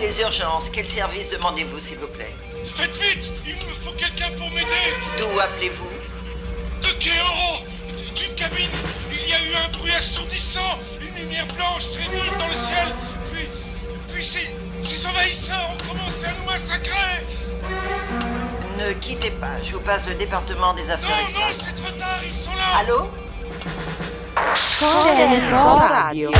les urgences. Quel service demandez-vous, s'il vous plaît Faites vite Il me faut quelqu'un pour m'aider. D'où appelez-vous De Kéoro D'une cabine. Il y a eu un bruit assourdissant Une lumière blanche très vive dans le ciel. Puis... Puis ces, ces envahisseurs ont commencé à nous massacrer. Ne quittez pas, je vous passe le département des affaires Non, non, c'est trop tard, ils sont là. Allô Radio.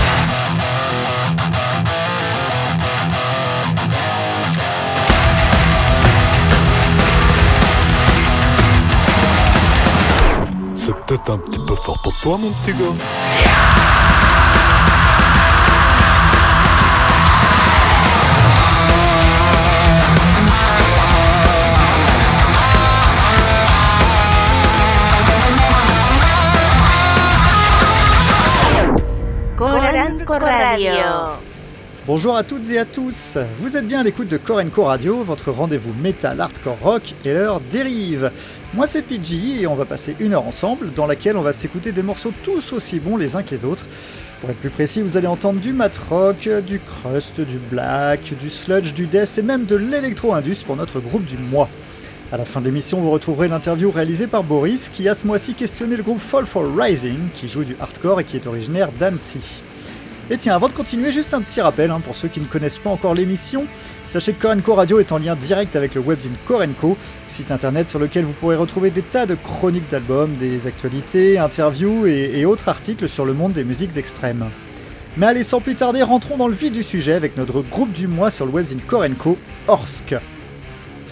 C'est peut-être un petit peu fort pour petit gars. Bonjour à toutes et à tous, vous êtes bien à l'écoute de Korenko Radio, votre rendez-vous métal, hardcore rock et leur dérive. Moi c'est PG et on va passer une heure ensemble dans laquelle on va s'écouter des morceaux tous aussi bons les uns que les autres. Pour être plus précis, vous allez entendre du mat rock, du crust, du black, du sludge, du death et même de l'électro-indus pour notre groupe du mois. À la fin de l'émission, vous retrouverez l'interview réalisée par Boris qui a ce mois-ci questionné le groupe Fall for Rising qui joue du hardcore et qui est originaire d'Annecy. Et tiens, avant de continuer, juste un petit rappel hein, pour ceux qui ne connaissent pas encore l'émission. Sachez que Korenko Radio est en lien direct avec le webzine Korenko, site internet sur lequel vous pourrez retrouver des tas de chroniques d'albums, des actualités, interviews et, autres articles sur le monde des musiques extrêmes. Mais allez, sans plus tarder, rentrons dans le vif du sujet avec notre groupe du mois sur le webzine Korenko, Orsk.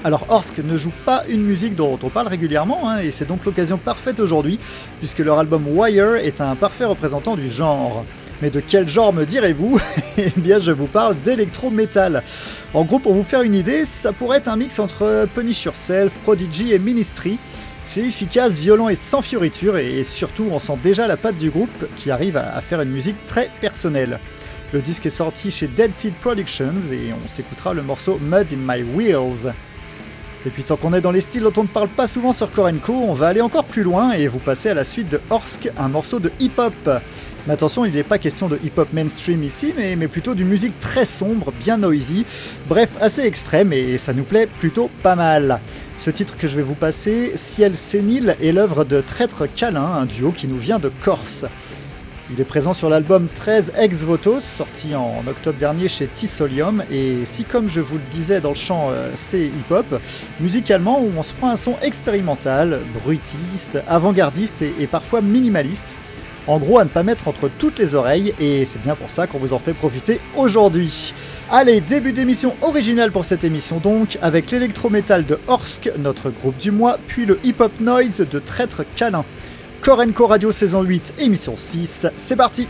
Alors Orsk ne joue pas une musique dont on parle régulièrement, hein, et c'est donc l'occasion parfaite aujourd'hui, puisque leur album Wire est un parfait représentant du genre. Mais de quel genre me direz-vous Eh bien je vous parle d'électro-metal. En gros, pour vous faire une idée, ça pourrait être un mix entre Punish Yourself, Prodigy et Ministry. C'est efficace, violent et sans fioriture, et surtout on sent déjà la patte du groupe qui arrive à faire une musique très personnelle. Le disque est sorti chez Dead Seed Productions et on s'écoutera le morceau Mud in My Wheels. Et puis tant qu'on est dans les styles dont on ne parle pas souvent sur Korenko, on va aller encore plus loin et vous passer à la suite de Orsk, un morceau de hip-hop. Mais attention, il n'est pas question de hip-hop mainstream ici, mais, plutôt d'une musique très sombre, bien noisy, bref, assez extrême et ça nous plaît plutôt pas mal. Ce titre que je vais vous passer, Ciel sénile, est l'œuvre de Traître Câlin, un duo qui nous vient de Corse. Il est présent sur l'album 13 Ex Votos, sorti en octobre dernier chez Tissolium, et si comme je vous le disais dans le chant euh, c'est hip-hop, musicalement on se prend un son expérimental, bruitiste, avant-gardiste et parfois minimaliste, en gros à ne pas mettre entre toutes les oreilles, et c'est bien pour ça qu'on vous en fait profiter aujourd'hui. Allez, début d'émission originale pour cette émission donc, avec l'électro-metal de Orsk, notre groupe du mois, puis le hip-hop noise de Traître Câlin. Korenko Radio saison 8, émission 6, c'est parti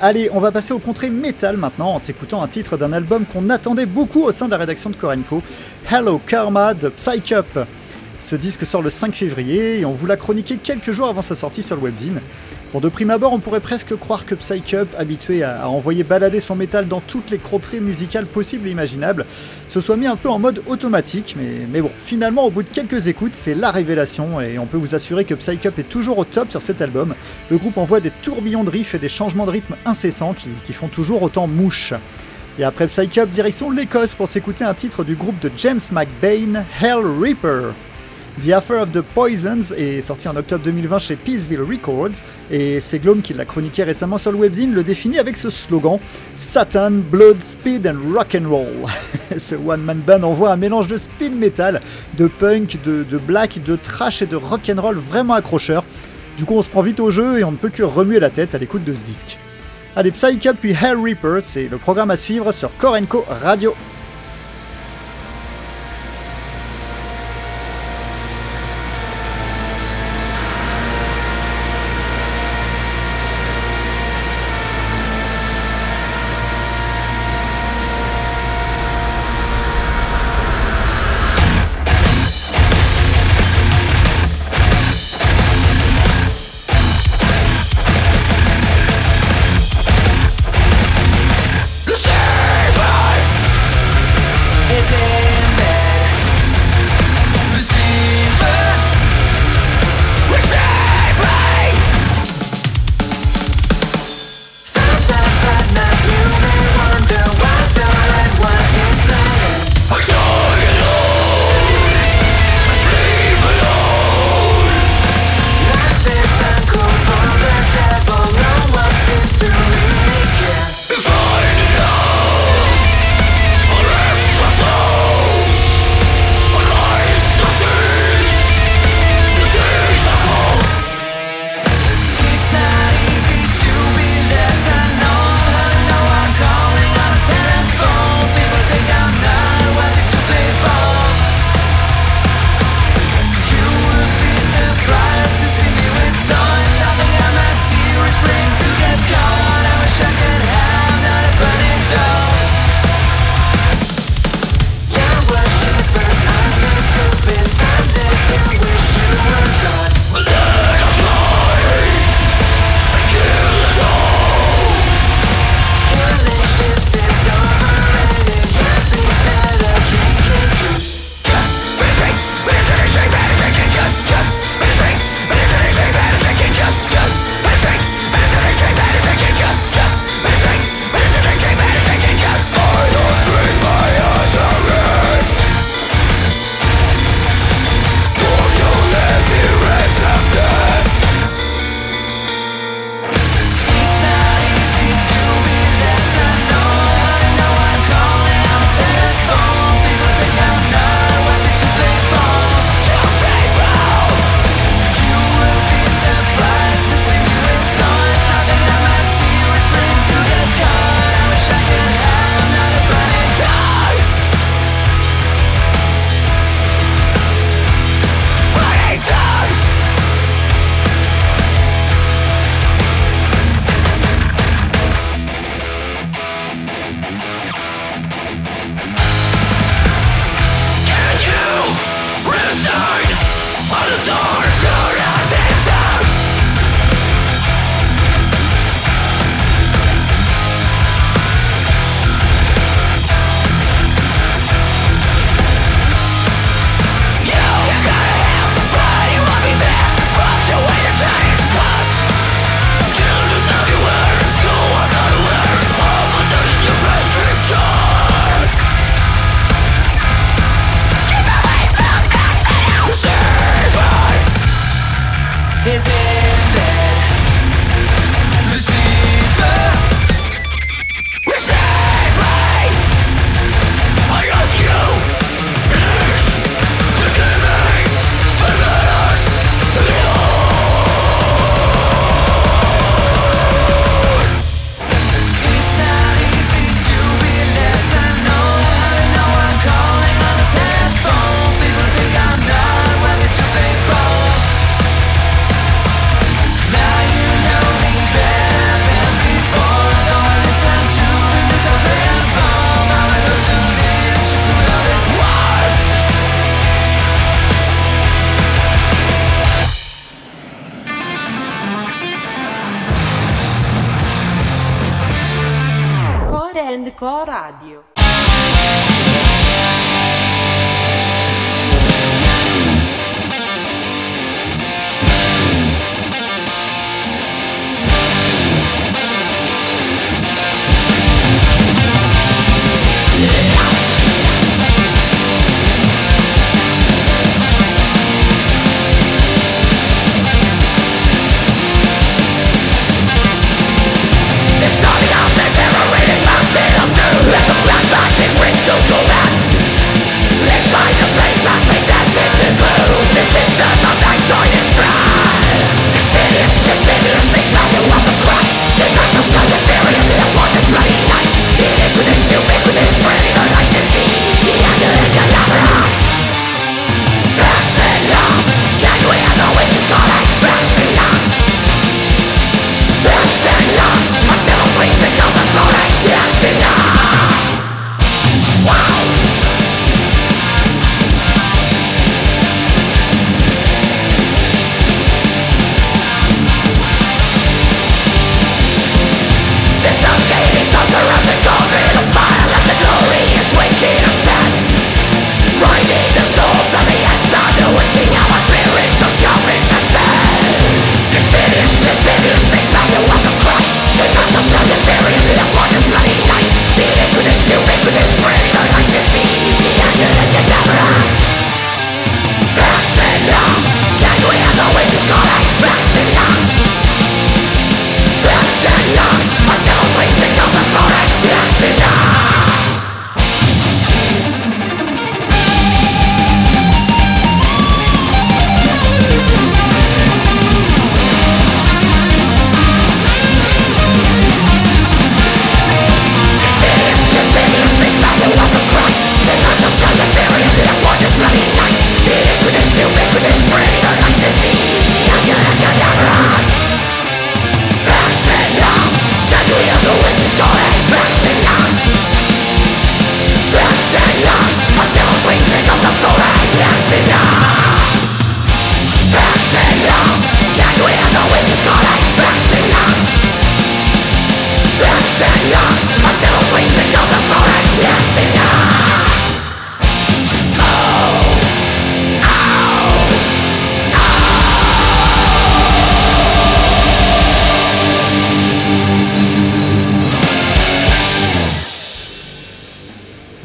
allez, on va passer au contrée métal maintenant en s'écoutant un titre d'un album qu'on attendait beaucoup au sein de la rédaction de Korenko, Hello Karma de Psych Up. Ce disque sort le 5 février et on vous l'a chroniqué quelques jours avant sa sortie sur le webzine. Bon, de prime abord, on pourrait presque croire que Psych Up, habitué à, envoyer balader son métal dans toutes les crotteries musicales possibles et imaginables, se soit mis un peu en mode automatique, mais, bon, finalement, au bout de quelques écoutes, c'est la révélation et on peut vous assurer que Psych Up est toujours au top sur cet album. Le groupe envoie des tourbillons de riffs et des changements de rythme incessants qui, font toujours autant mouche. Et après Psych Up, direction l'Écosse pour s'écouter un titre du groupe de James McBain, Hell Reaper. The Affair of the Poisons est sorti en octobre 2020 chez Peaceville Records et c'est Glom qui l'a chroniqué récemment sur le webzine le définit avec ce slogan Satan, Blood, Speed and Rock'n'Roll. ce one-man band envoie un mélange de speed metal, de punk, de, black, de trash et de rock'n'roll vraiment accrocheur. Du coup on se prend vite au jeu et on ne peut que remuer la tête à l'écoute de ce disque. Allez, Psych Up puis Hell Reaper, c'est le programme à suivre sur Korenko Radio.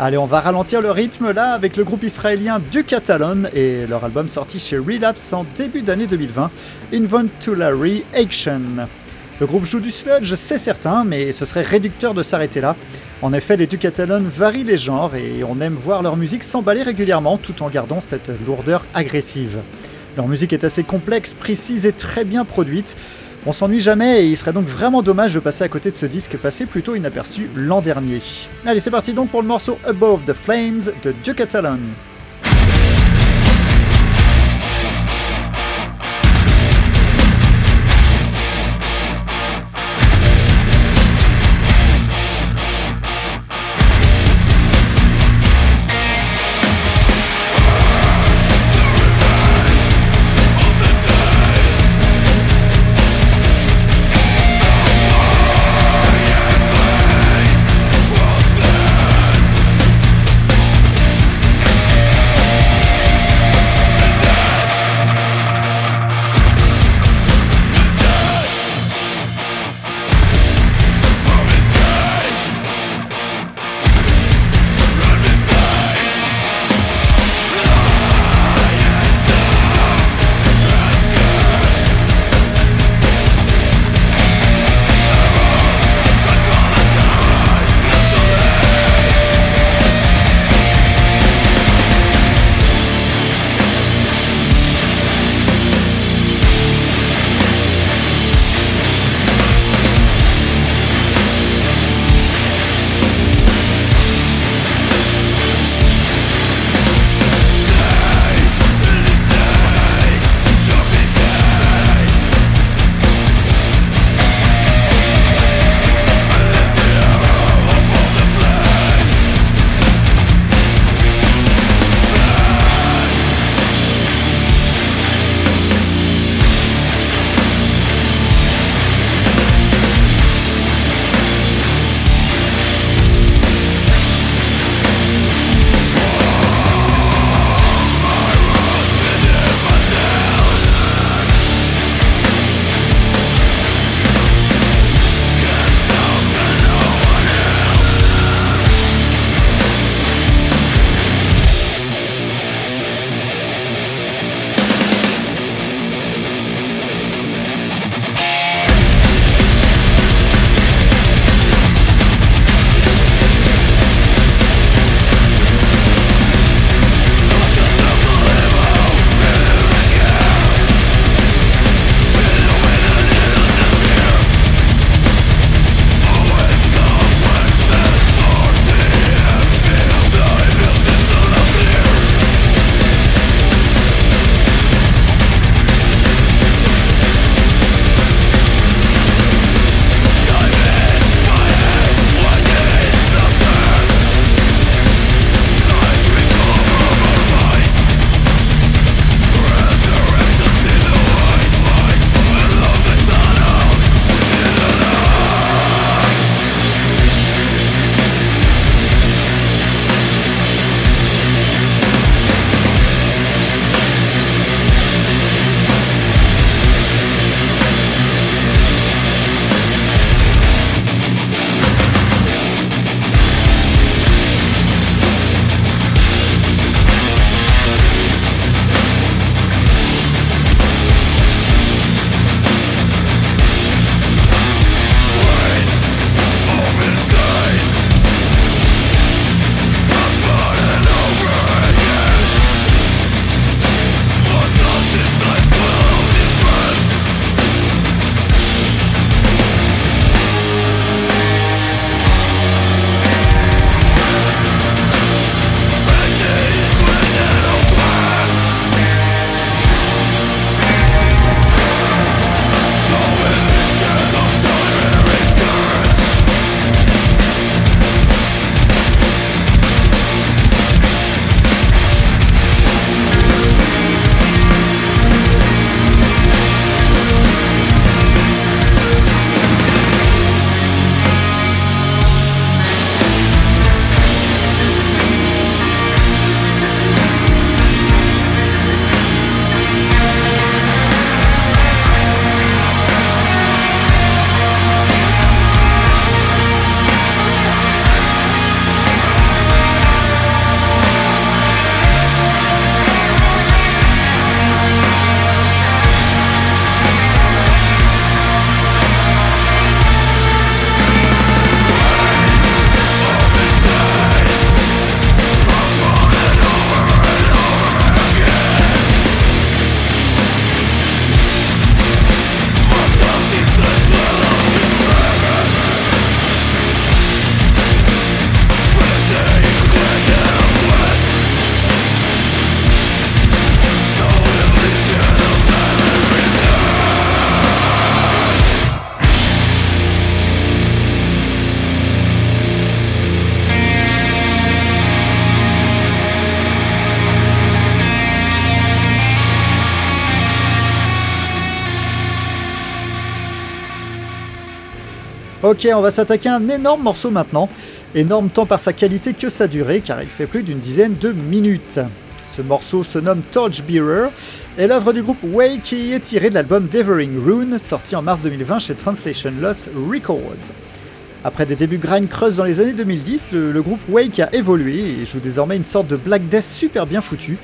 Allez, on va ralentir le rythme là avec le groupe israélien du Catalan et leur album sorti chez Relapse en début d'année 2020, Inventory Action. Le groupe joue du sludge, c'est certain, mais ce serait réducteur de s'arrêter là. En effet, les Ducathlon varient les genres et on aime voir leur musique s'emballer régulièrement tout en gardant cette lourdeur agressive. Leur musique est assez complexe, précise et très bien produite. On s'ennuie jamais et il serait donc vraiment dommage de passer à côté de ce disque passé plutôt inaperçu l'an dernier. Allez, c'est parti donc pour le morceau Above the Flames de Duke Talon. Ok, on va s'attaquer à un énorme morceau maintenant. Énorme tant par sa qualité que sa durée, car il fait plus d'une dizaine de minutes. Ce morceau se nomme Torchbearer et l'œuvre du groupe Way qui est tirée de l'album Devering Rune, sorti en mars 2020 chez Translation Loss Records. Après des débuts grind creuse dans les années 2010, le, le groupe Wake a évolué et joue désormais une sorte de Black Death super bien foutu.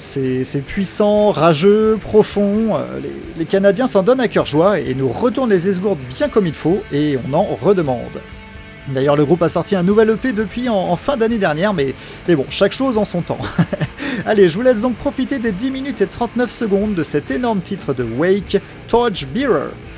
C'est puissant, rageux, profond. euh, Les, Canadiens s'en donnent à cœur joie et nous retournent les esgourdes bien comme il faut et on en redemande. D'ailleurs, le groupe a sorti un nouvel EP depuis en, fin d'année dernière, mais, mais bon, chaque chose en son temps. Allez, je vous laisse donc profiter des 10 minutes et 39 secondes de cet énorme titre de Wake, Torchbearer. Torchbearer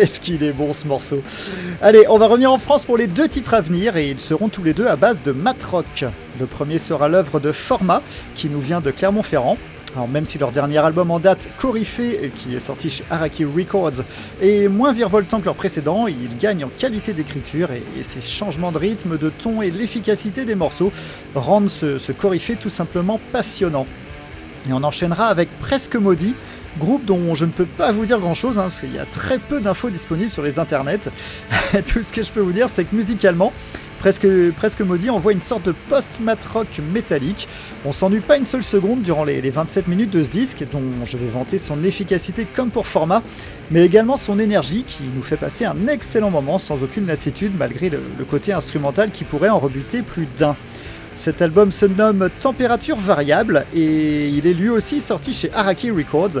Qu'est-ce qu'il est bon ce morceau? Allez, on va revenir en France pour les deux titres à venir et ils seront tous les deux à base de matrock. Le premier sera l'œuvre de Format qui nous vient de Clermont-Ferrand. Alors même si leur dernier album en date, Coryphée, qui est sorti chez Araki Records, est moins virevoltant que leur précédent, ils gagnent en qualité d'écriture et, ces changements de rythme, de ton et l'efficacité des morceaux rendent ce, ce tout simplement passionnant. Et on enchaînera avec Presque Maudit, groupe dont je ne peux pas vous dire grand chose, hein, parce qu'il y a très peu d'infos disponibles sur les internets. Tout ce que je peux vous dire, c'est que musicalement, Presque, presque maudit envoie une sorte de post-mat rock métallique. On s'ennuie pas une seule seconde durant les, les 27 minutes de ce disque, dont je vais vanter son efficacité comme pour format, mais également son énergie qui nous fait passer un excellent moment sans aucune lassitude malgré le, le côté instrumental qui pourrait en rebuter plus d'un. Cet album se nomme Température variable et il est lui aussi sorti chez Araki Records.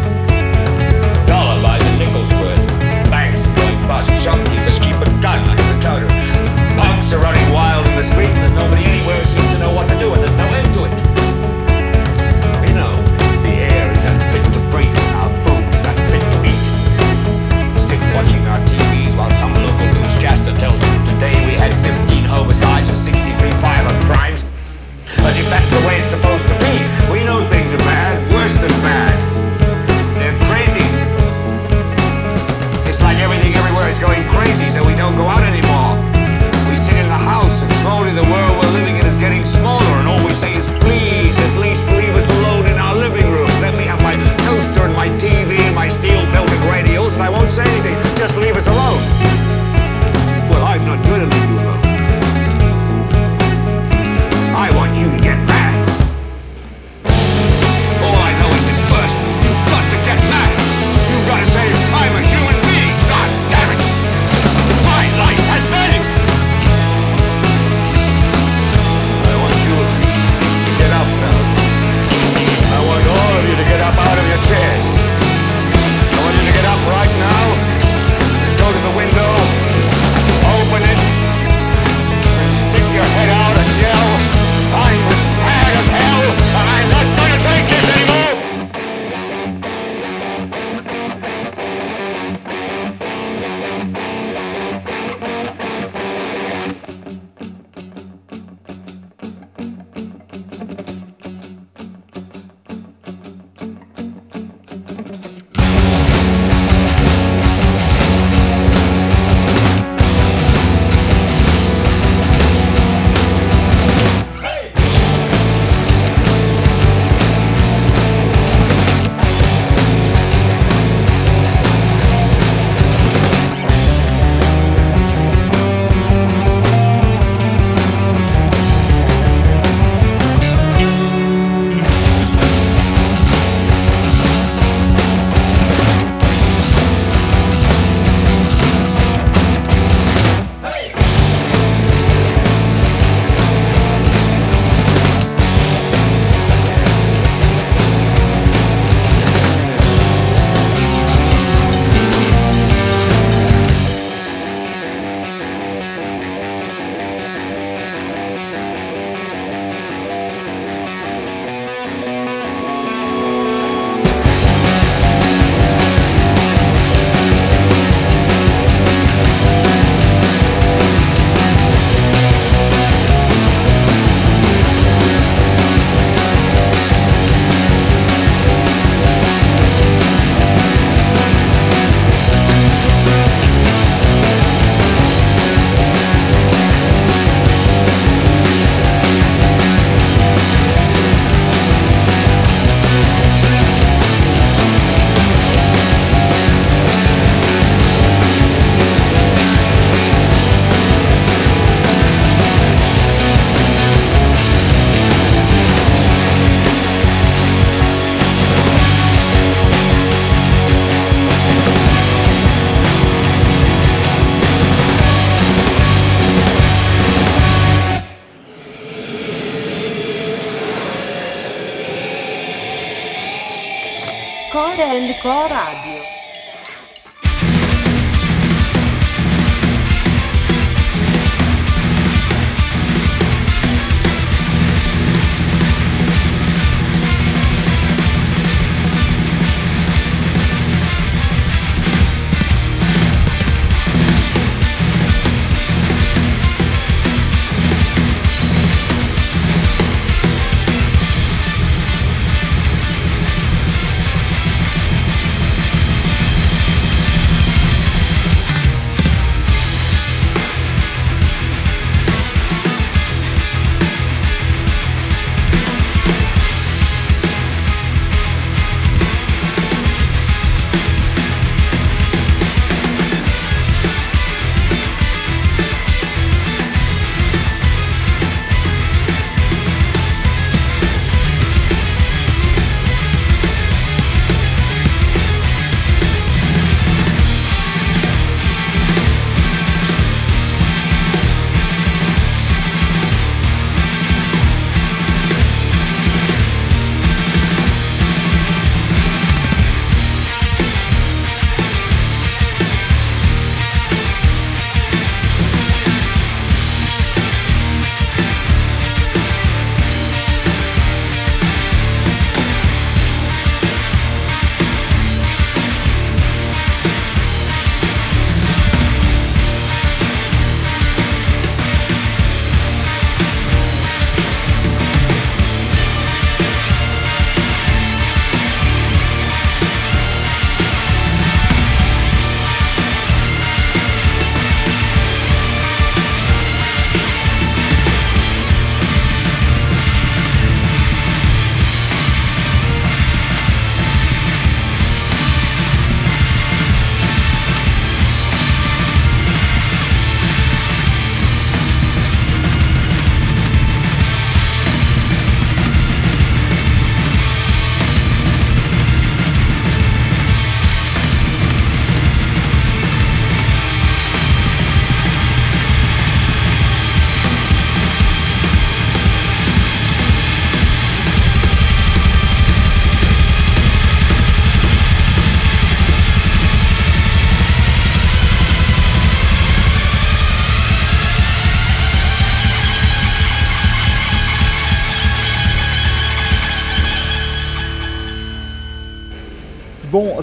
Core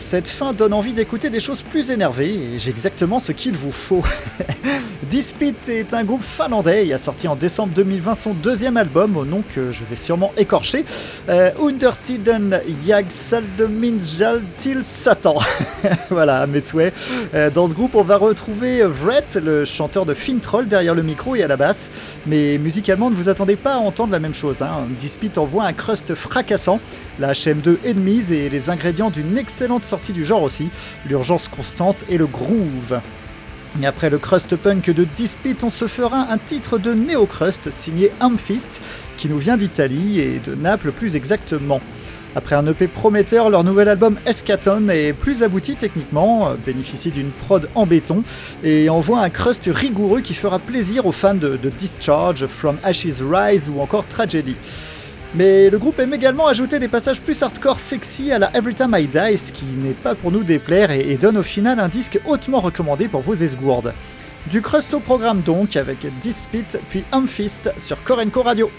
cette fin donne envie d'écouter des choses plus énervées, et j'ai exactement ce qu'il vous faut. Dispit est un groupe finlandais et a sorti en décembre 2020 son deuxième album, au nom que je vais sûrement écorcher, euh, Undertiden Jagsaldeminjal Til Satan. voilà, mes souhaits. Euh, dans ce groupe, on va retrouver Vret, le chanteur de Fintroll, derrière le micro et à la basse. Mais musicalement, ne vous attendez pas à entendre la même chose. Hein. Dispit envoie un crust fracassant, la HM2 est et les ingrédients d'une excellente sortie du genre aussi, l'urgence constante et le groove. Et après le crust punk de Dispit, on se fera un titre de néo-crust signé Amphist, qui nous vient d'Italie et de Naples plus exactement. Après un EP prometteur, leur nouvel album Escaton est plus abouti techniquement, bénéficie d'une prod en béton et envoie un crust rigoureux qui fera plaisir aux fans de Discharge, From Ashes Rise ou encore Tragedy. Mais le groupe aime également ajouter des passages plus hardcore sexy à la Every Time I Die, ce qui n'est pas pour nous déplaire et, donne au final un disque hautement recommandé pour vos esgourdes. Du crust au programme donc, avec Dispit puis Amphist sur Korenko Radio.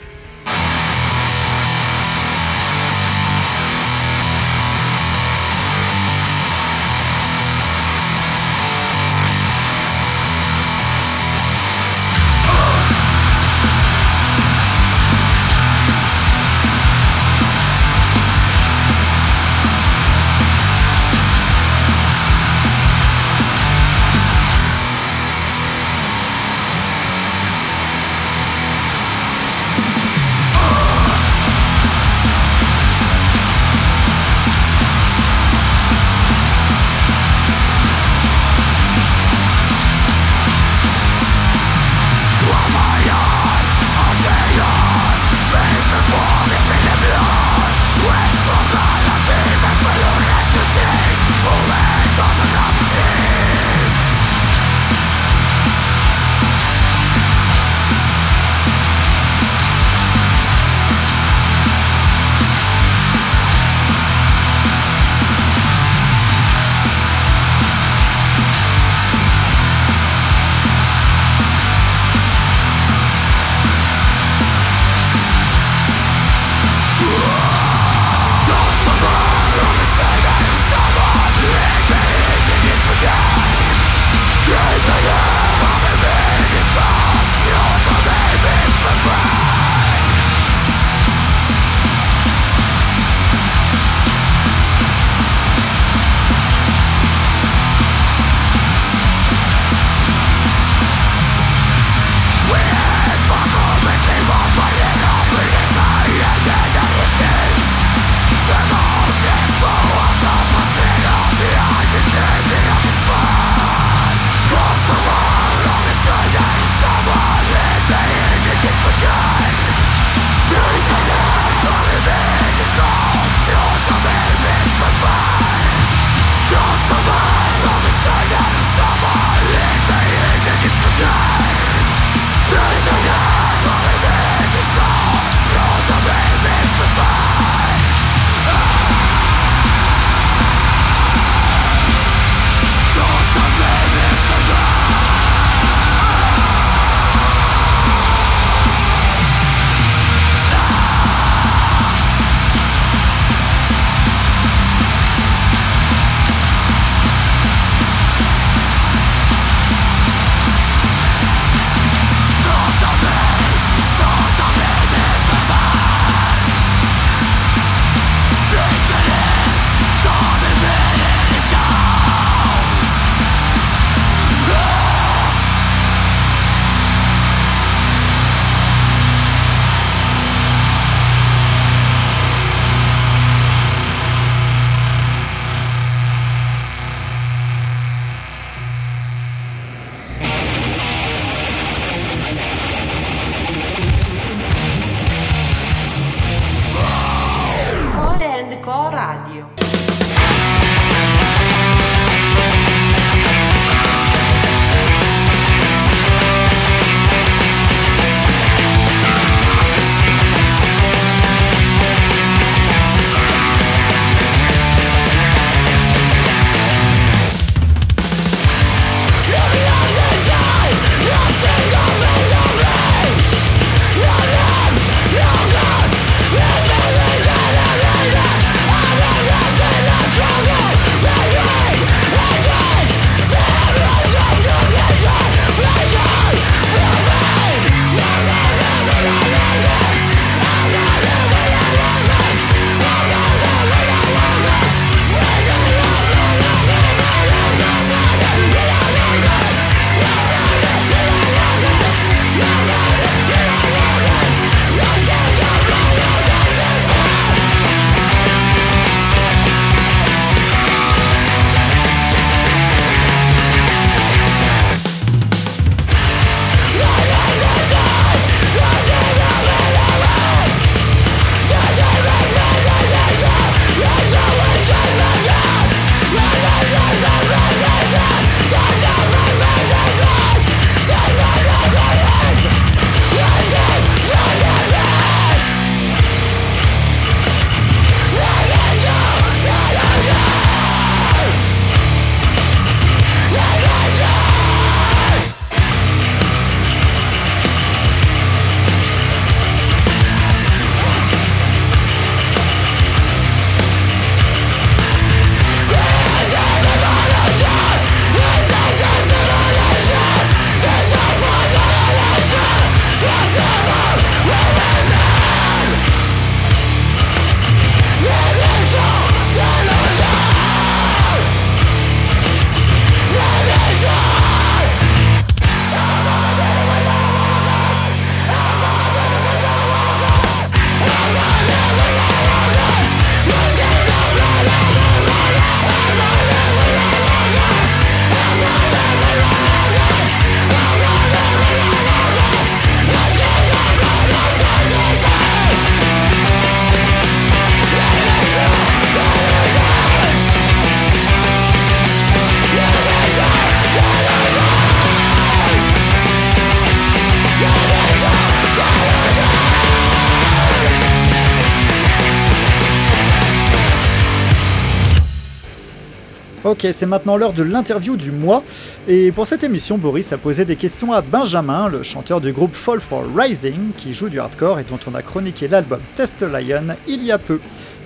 Ok, c'est maintenant l'heure de l'interview du mois. Et pour cette émission, Boris a posé des questions à Benjamin, le chanteur du groupe Fall for Rising, qui joue du hardcore et dont on a chroniqué l'album Test Lion il y a peu.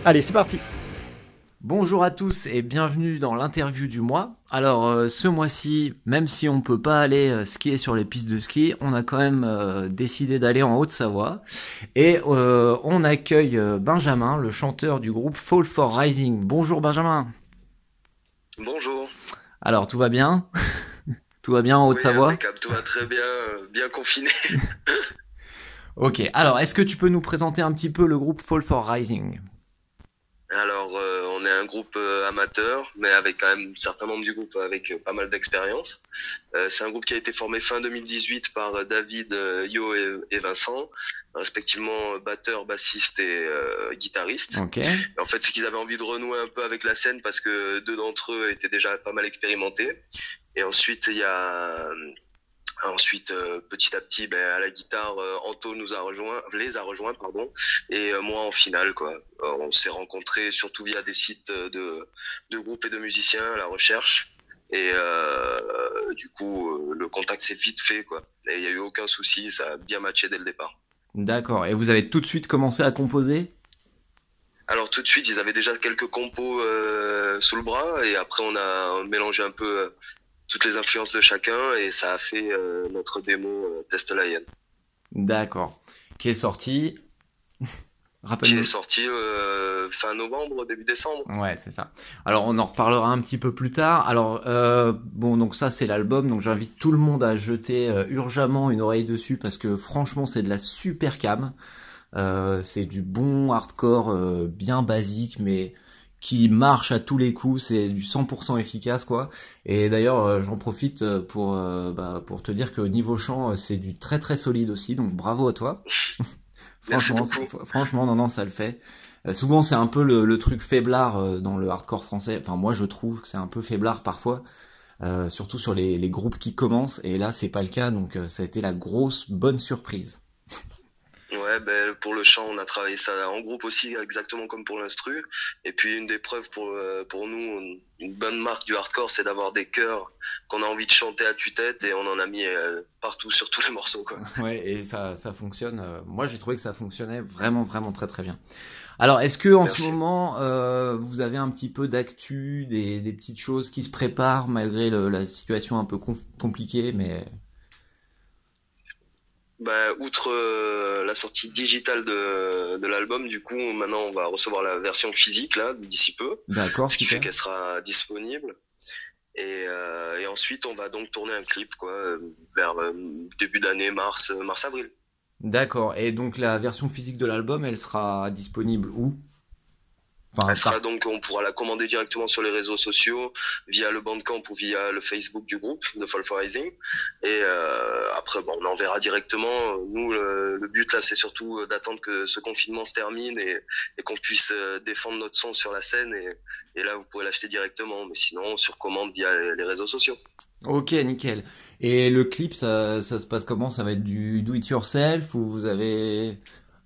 Allez, c'est parti Bonjour à tous et bienvenue dans l'interview du mois. Alors euh, ce mois-ci, même si on peut pas aller euh, skier sur les pistes de ski, on a quand même euh, décidé d'aller en Haute-Savoie et on accueille Benjamin, le chanteur du groupe Fall for Rising. Bonjour Benjamin. Bonjour. Alors tout va bien? Tout va bien en Haute-Savoie? oui, Tout va très bien, bien confiné. ok, alors est-ce que tu peux nous présenter un petit peu le groupe Fall for Rising? Alors, euh, on est un groupe euh, amateur, mais avec quand même certains membres du groupe avec euh, pas mal d'expérience. c'est un groupe qui a été formé fin 2018 par David, Yo et, Vincent, respectivement batteur, bassiste et guitariste. en fait, c'est qu'ils avaient envie de renouer un peu avec la scène parce que deux d'entre eux étaient déjà pas mal expérimentés. Et ensuite, il y a Ensuite, euh, petit à petit, ben, à la guitare, euh, Anto nous a rejoint, les a rejoints, pardon, et euh, moi en finale, quoi. on s'est rencontrés surtout via des sites de, de groupes et de musiciens, à la recherche, et du coup, le contact s'est vite fait, quoi. Et il n'y a eu aucun souci, ça a bien matché dès le départ. D'accord. Et vous avez tout de suite commencé à composer? Alors tout de suite, ils avaient déjà quelques compos sous le bras et après on a mélangé un peu toutes les influences de chacun et ça a fait euh, notre démo euh, Test Lion. D'accord. Qui est sorti? Qui est sorti euh, fin novembre, début décembre. Ouais, c'est ça. Alors on en reparlera un petit peu plus tard. Alors bon, donc ça c'est l'album, donc j'invite tout le monde à jeter urgemment une oreille dessus parce que franchement c'est de la super cam. c'est du bon hardcore bien basique, mais qui marche à tous les coups, c'est du 100% efficace quoi. Et d'ailleurs, euh, j'en profite euh, pour euh, bah, pour te dire que niveau chant, c'est du très très solide aussi, donc bravo à toi. franchement, franchement, non non, ça le fait. souvent, c'est un peu le, truc faiblard dans le hardcore français. Enfin, moi, je trouve que c'est un peu faiblard parfois. surtout sur les, les, groupes qui commencent et là c'est pas le cas donc ça a été la grosse bonne surprise. Ouais, ben, pour le chant, on a travaillé ça en groupe aussi, exactement comme pour l'instru. Et puis une des preuves pour, euh, pour nous, une bonne marque du hardcore, c'est d'avoir des chœurs qu'on a envie de chanter à tue-tête et on en a mis euh, partout sur tous les morceaux. Quoi. Ouais, et ça, ça fonctionne. Euh, moi, j'ai trouvé que ça fonctionnait vraiment, vraiment très, très bien. Alors, est-ce que en ce moment, vous avez un petit peu d'actu, des, des petites choses qui se préparent malgré la situation un peu compliquée, mais bah, outre euh, la sortie digitale de, de l'album, du coup, maintenant, on va recevoir la version physique là d'ici peu. D'accord. Ce qui fait qu'elle sera disponible. Et, euh, et, ensuite, on va donc tourner un clip quoi, vers euh, début d'année, mars, mars avril. D'accord. Et donc la version physique de l'album, elle sera disponible où? Elle sera donc, on pourra la commander directement sur les réseaux sociaux, via le Bandcamp ou via le Facebook du groupe de Fall for Rising. Et euh, après, bon, on enverra directement. Nous, le, but là, c'est surtout d'attendre que ce confinement se termine et, et qu'on puisse euh, défendre notre son sur la scène. Et, et là, vous pourrez l'acheter directement. Mais sinon, sur commande via les réseaux sociaux. Ok, nickel. Et le clip, ça, ça se passe comment? Ça va être du do it yourself ou vous avez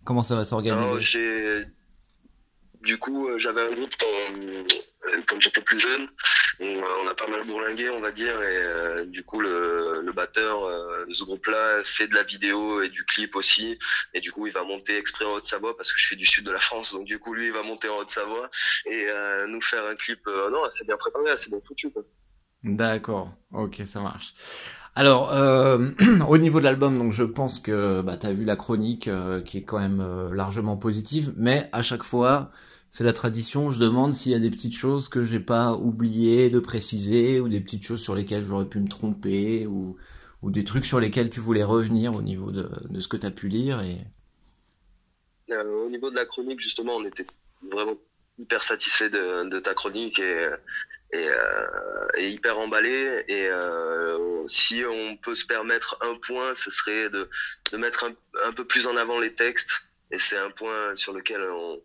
comment ça va s'organiser? Du coup, euh, j'avais un groupe quand, euh, quand j'étais plus jeune. On, on, a pas mal bourlingué, on va dire. Et euh, du coup, le, batteur de ce groupe-là fait de la vidéo et du clip aussi. Et du coup, il va monter exprès en Haute-Savoie parce que je suis du sud de la France. Donc du coup, lui, il va monter en Haute-Savoie et nous faire un clip. non, assez bien préparé, assez bien foutu. D'accord. Ok, ça marche. Alors, euh, au niveau de l'album, donc je pense que bah, tu as vu la chronique qui est quand même largement positive, mais à chaque fois, c'est la tradition. Je demande s'il y a des petites choses que j'ai pas oublié de préciser ou des petites choses sur lesquelles j'aurais pu me tromper ou, des trucs sur lesquels tu voulais revenir au niveau de, ce que tu as pu lire euh, au niveau de la chronique justement on était vraiment hyper satisfait de, ta chronique et euh, hyper emballé et euh, si on peut se permettre un point ce serait de, mettre un peu plus en avant les textes et c'est un point sur lequel on,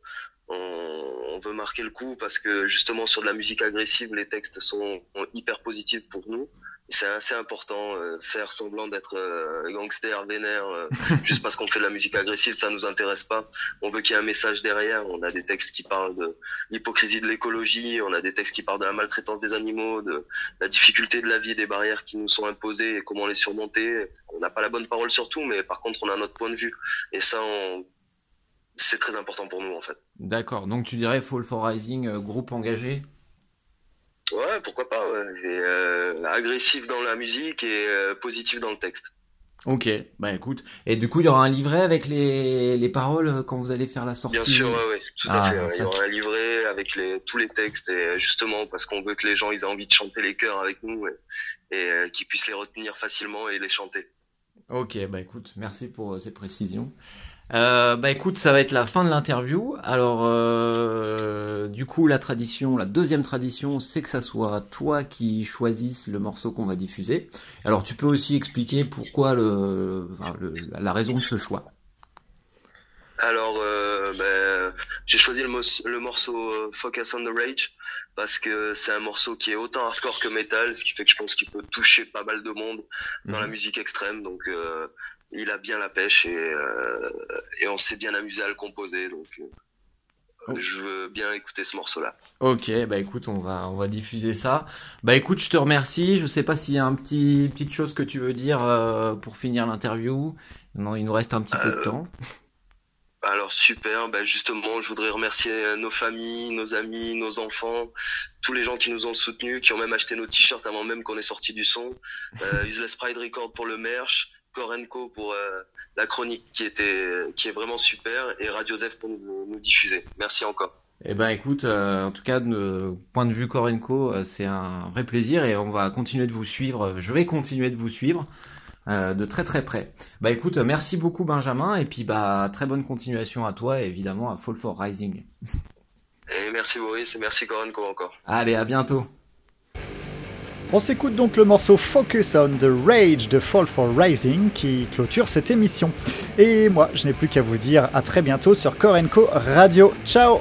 on, veut marquer le coup parce que justement sur de la musique agressive, les textes sont hyper positifs pour nous. c'est assez important. euh, faire semblant d'être euh, gangster, vénère, euh, juste parce qu'on fait de la musique agressive, ça nous intéresse pas. On veut qu'il y ait un message derrière. On a des textes qui parlent de l'hypocrisie de l'écologie, on a des textes qui parlent de la maltraitance des animaux, de la difficulté de la vie, des barrières qui nous sont imposées et comment les surmonter. On n'a pas la bonne parole sur tout, mais par contre, on a notre point de vue. Et ça, on... c'est très important pour nous, en fait. D'accord. Donc tu dirais Fall for Rising, euh, groupe engagé? Ouais, pourquoi pas. Ouais. Et, euh, agressif dans la musique et euh, positif dans le texte. Ok, bah écoute. Et du coup, il y aura un livret avec les, les paroles quand vous allez faire la sortie? Bien sûr, ouais, ouais, tout à Ah, fait. Il y aura un livret avec les, tous les textes et justement parce qu'on veut que les gens ils aient envie de chanter les chœurs avec nous et, et qu'ils puissent les retenir facilement et les chanter. Ok, bah écoute, merci pour ces précisions. Euh, bah écoute, ça va être la fin de l'interview. Alors, euh, du coup, la tradition, la deuxième tradition, c'est que ça soit toi qui choisisses le morceau qu'on va diffuser. Alors, tu peux aussi expliquer pourquoi le, enfin, le- la raison de ce choix. Alors, euh, ben, j'ai choisi le, morceau euh, Focus on the Rage parce que c'est un morceau qui est autant hardcore que metal, ce qui fait que je pense qu'il peut toucher pas mal de monde dans la musique extrême. Donc, euh, il a bien la pêche et, euh, et on s'est bien amusé à le composer. Donc, euh, je veux bien écouter ce morceau-là. Ok, bah écoute, on va on va diffuser ça. Bah écoute, je te remercie. Je sais pas s'il y a un petit petite chose que tu veux dire euh, pour finir l'interview. Non, il nous reste un petit peu de temps. Alors super, ben justement, je voudrais remercier nos familles, nos amis, nos enfants, tous les gens qui nous ont soutenus, qui ont même acheté nos t-shirts avant même qu'on ait sorti du son. Euh, Useless Pride Record pour le merch, Korenko pour euh, la chronique qui était qui est vraiment super et Radio Zef pour nous, nous diffuser. Merci encore. Eh ben écoute, euh, en tout cas, de point de vue Korenko, euh, c'est un vrai plaisir et on va continuer de vous suivre. Je vais continuer de vous suivre de très très près. Bah écoute, merci beaucoup Benjamin et puis bah très bonne continuation à toi et évidemment à Fall for Rising. Et merci Boris et merci Korenko encore. Allez, à bientôt. On s'écoute donc le morceau Focus on the Rage de Fall for Rising qui clôture cette émission. Et moi, je n'ai plus qu'à vous dire à très bientôt sur Korenko Radio. Ciao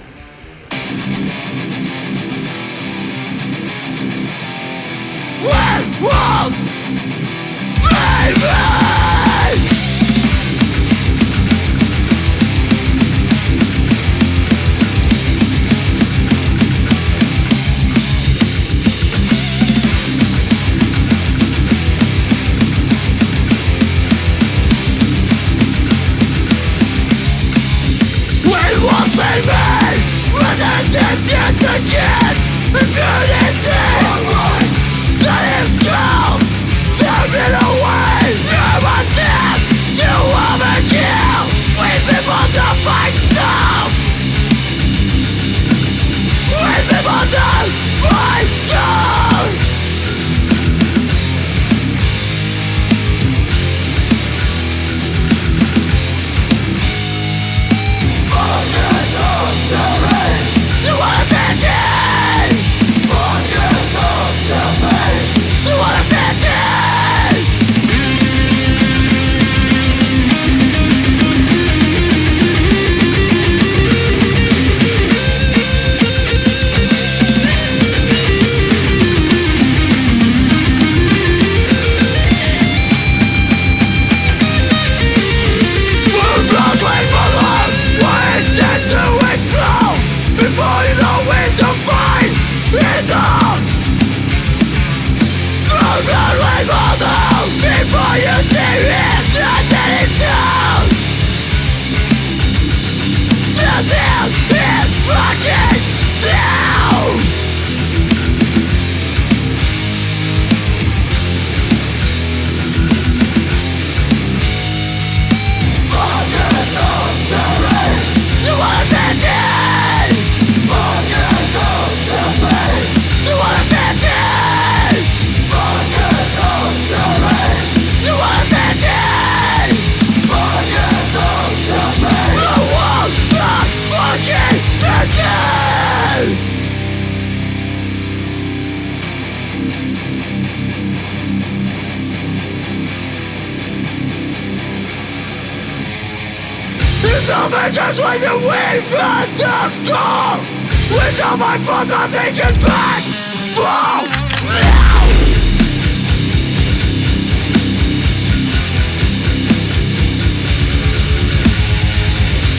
all that they can beg.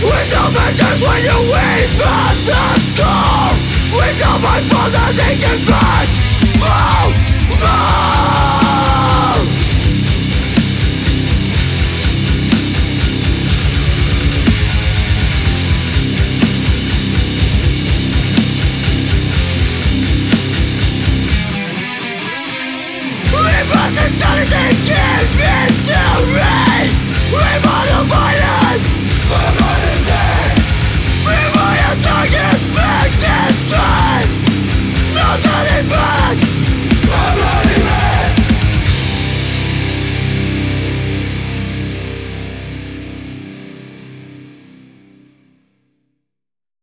With no vengeance when you weep at the score. With no mind for that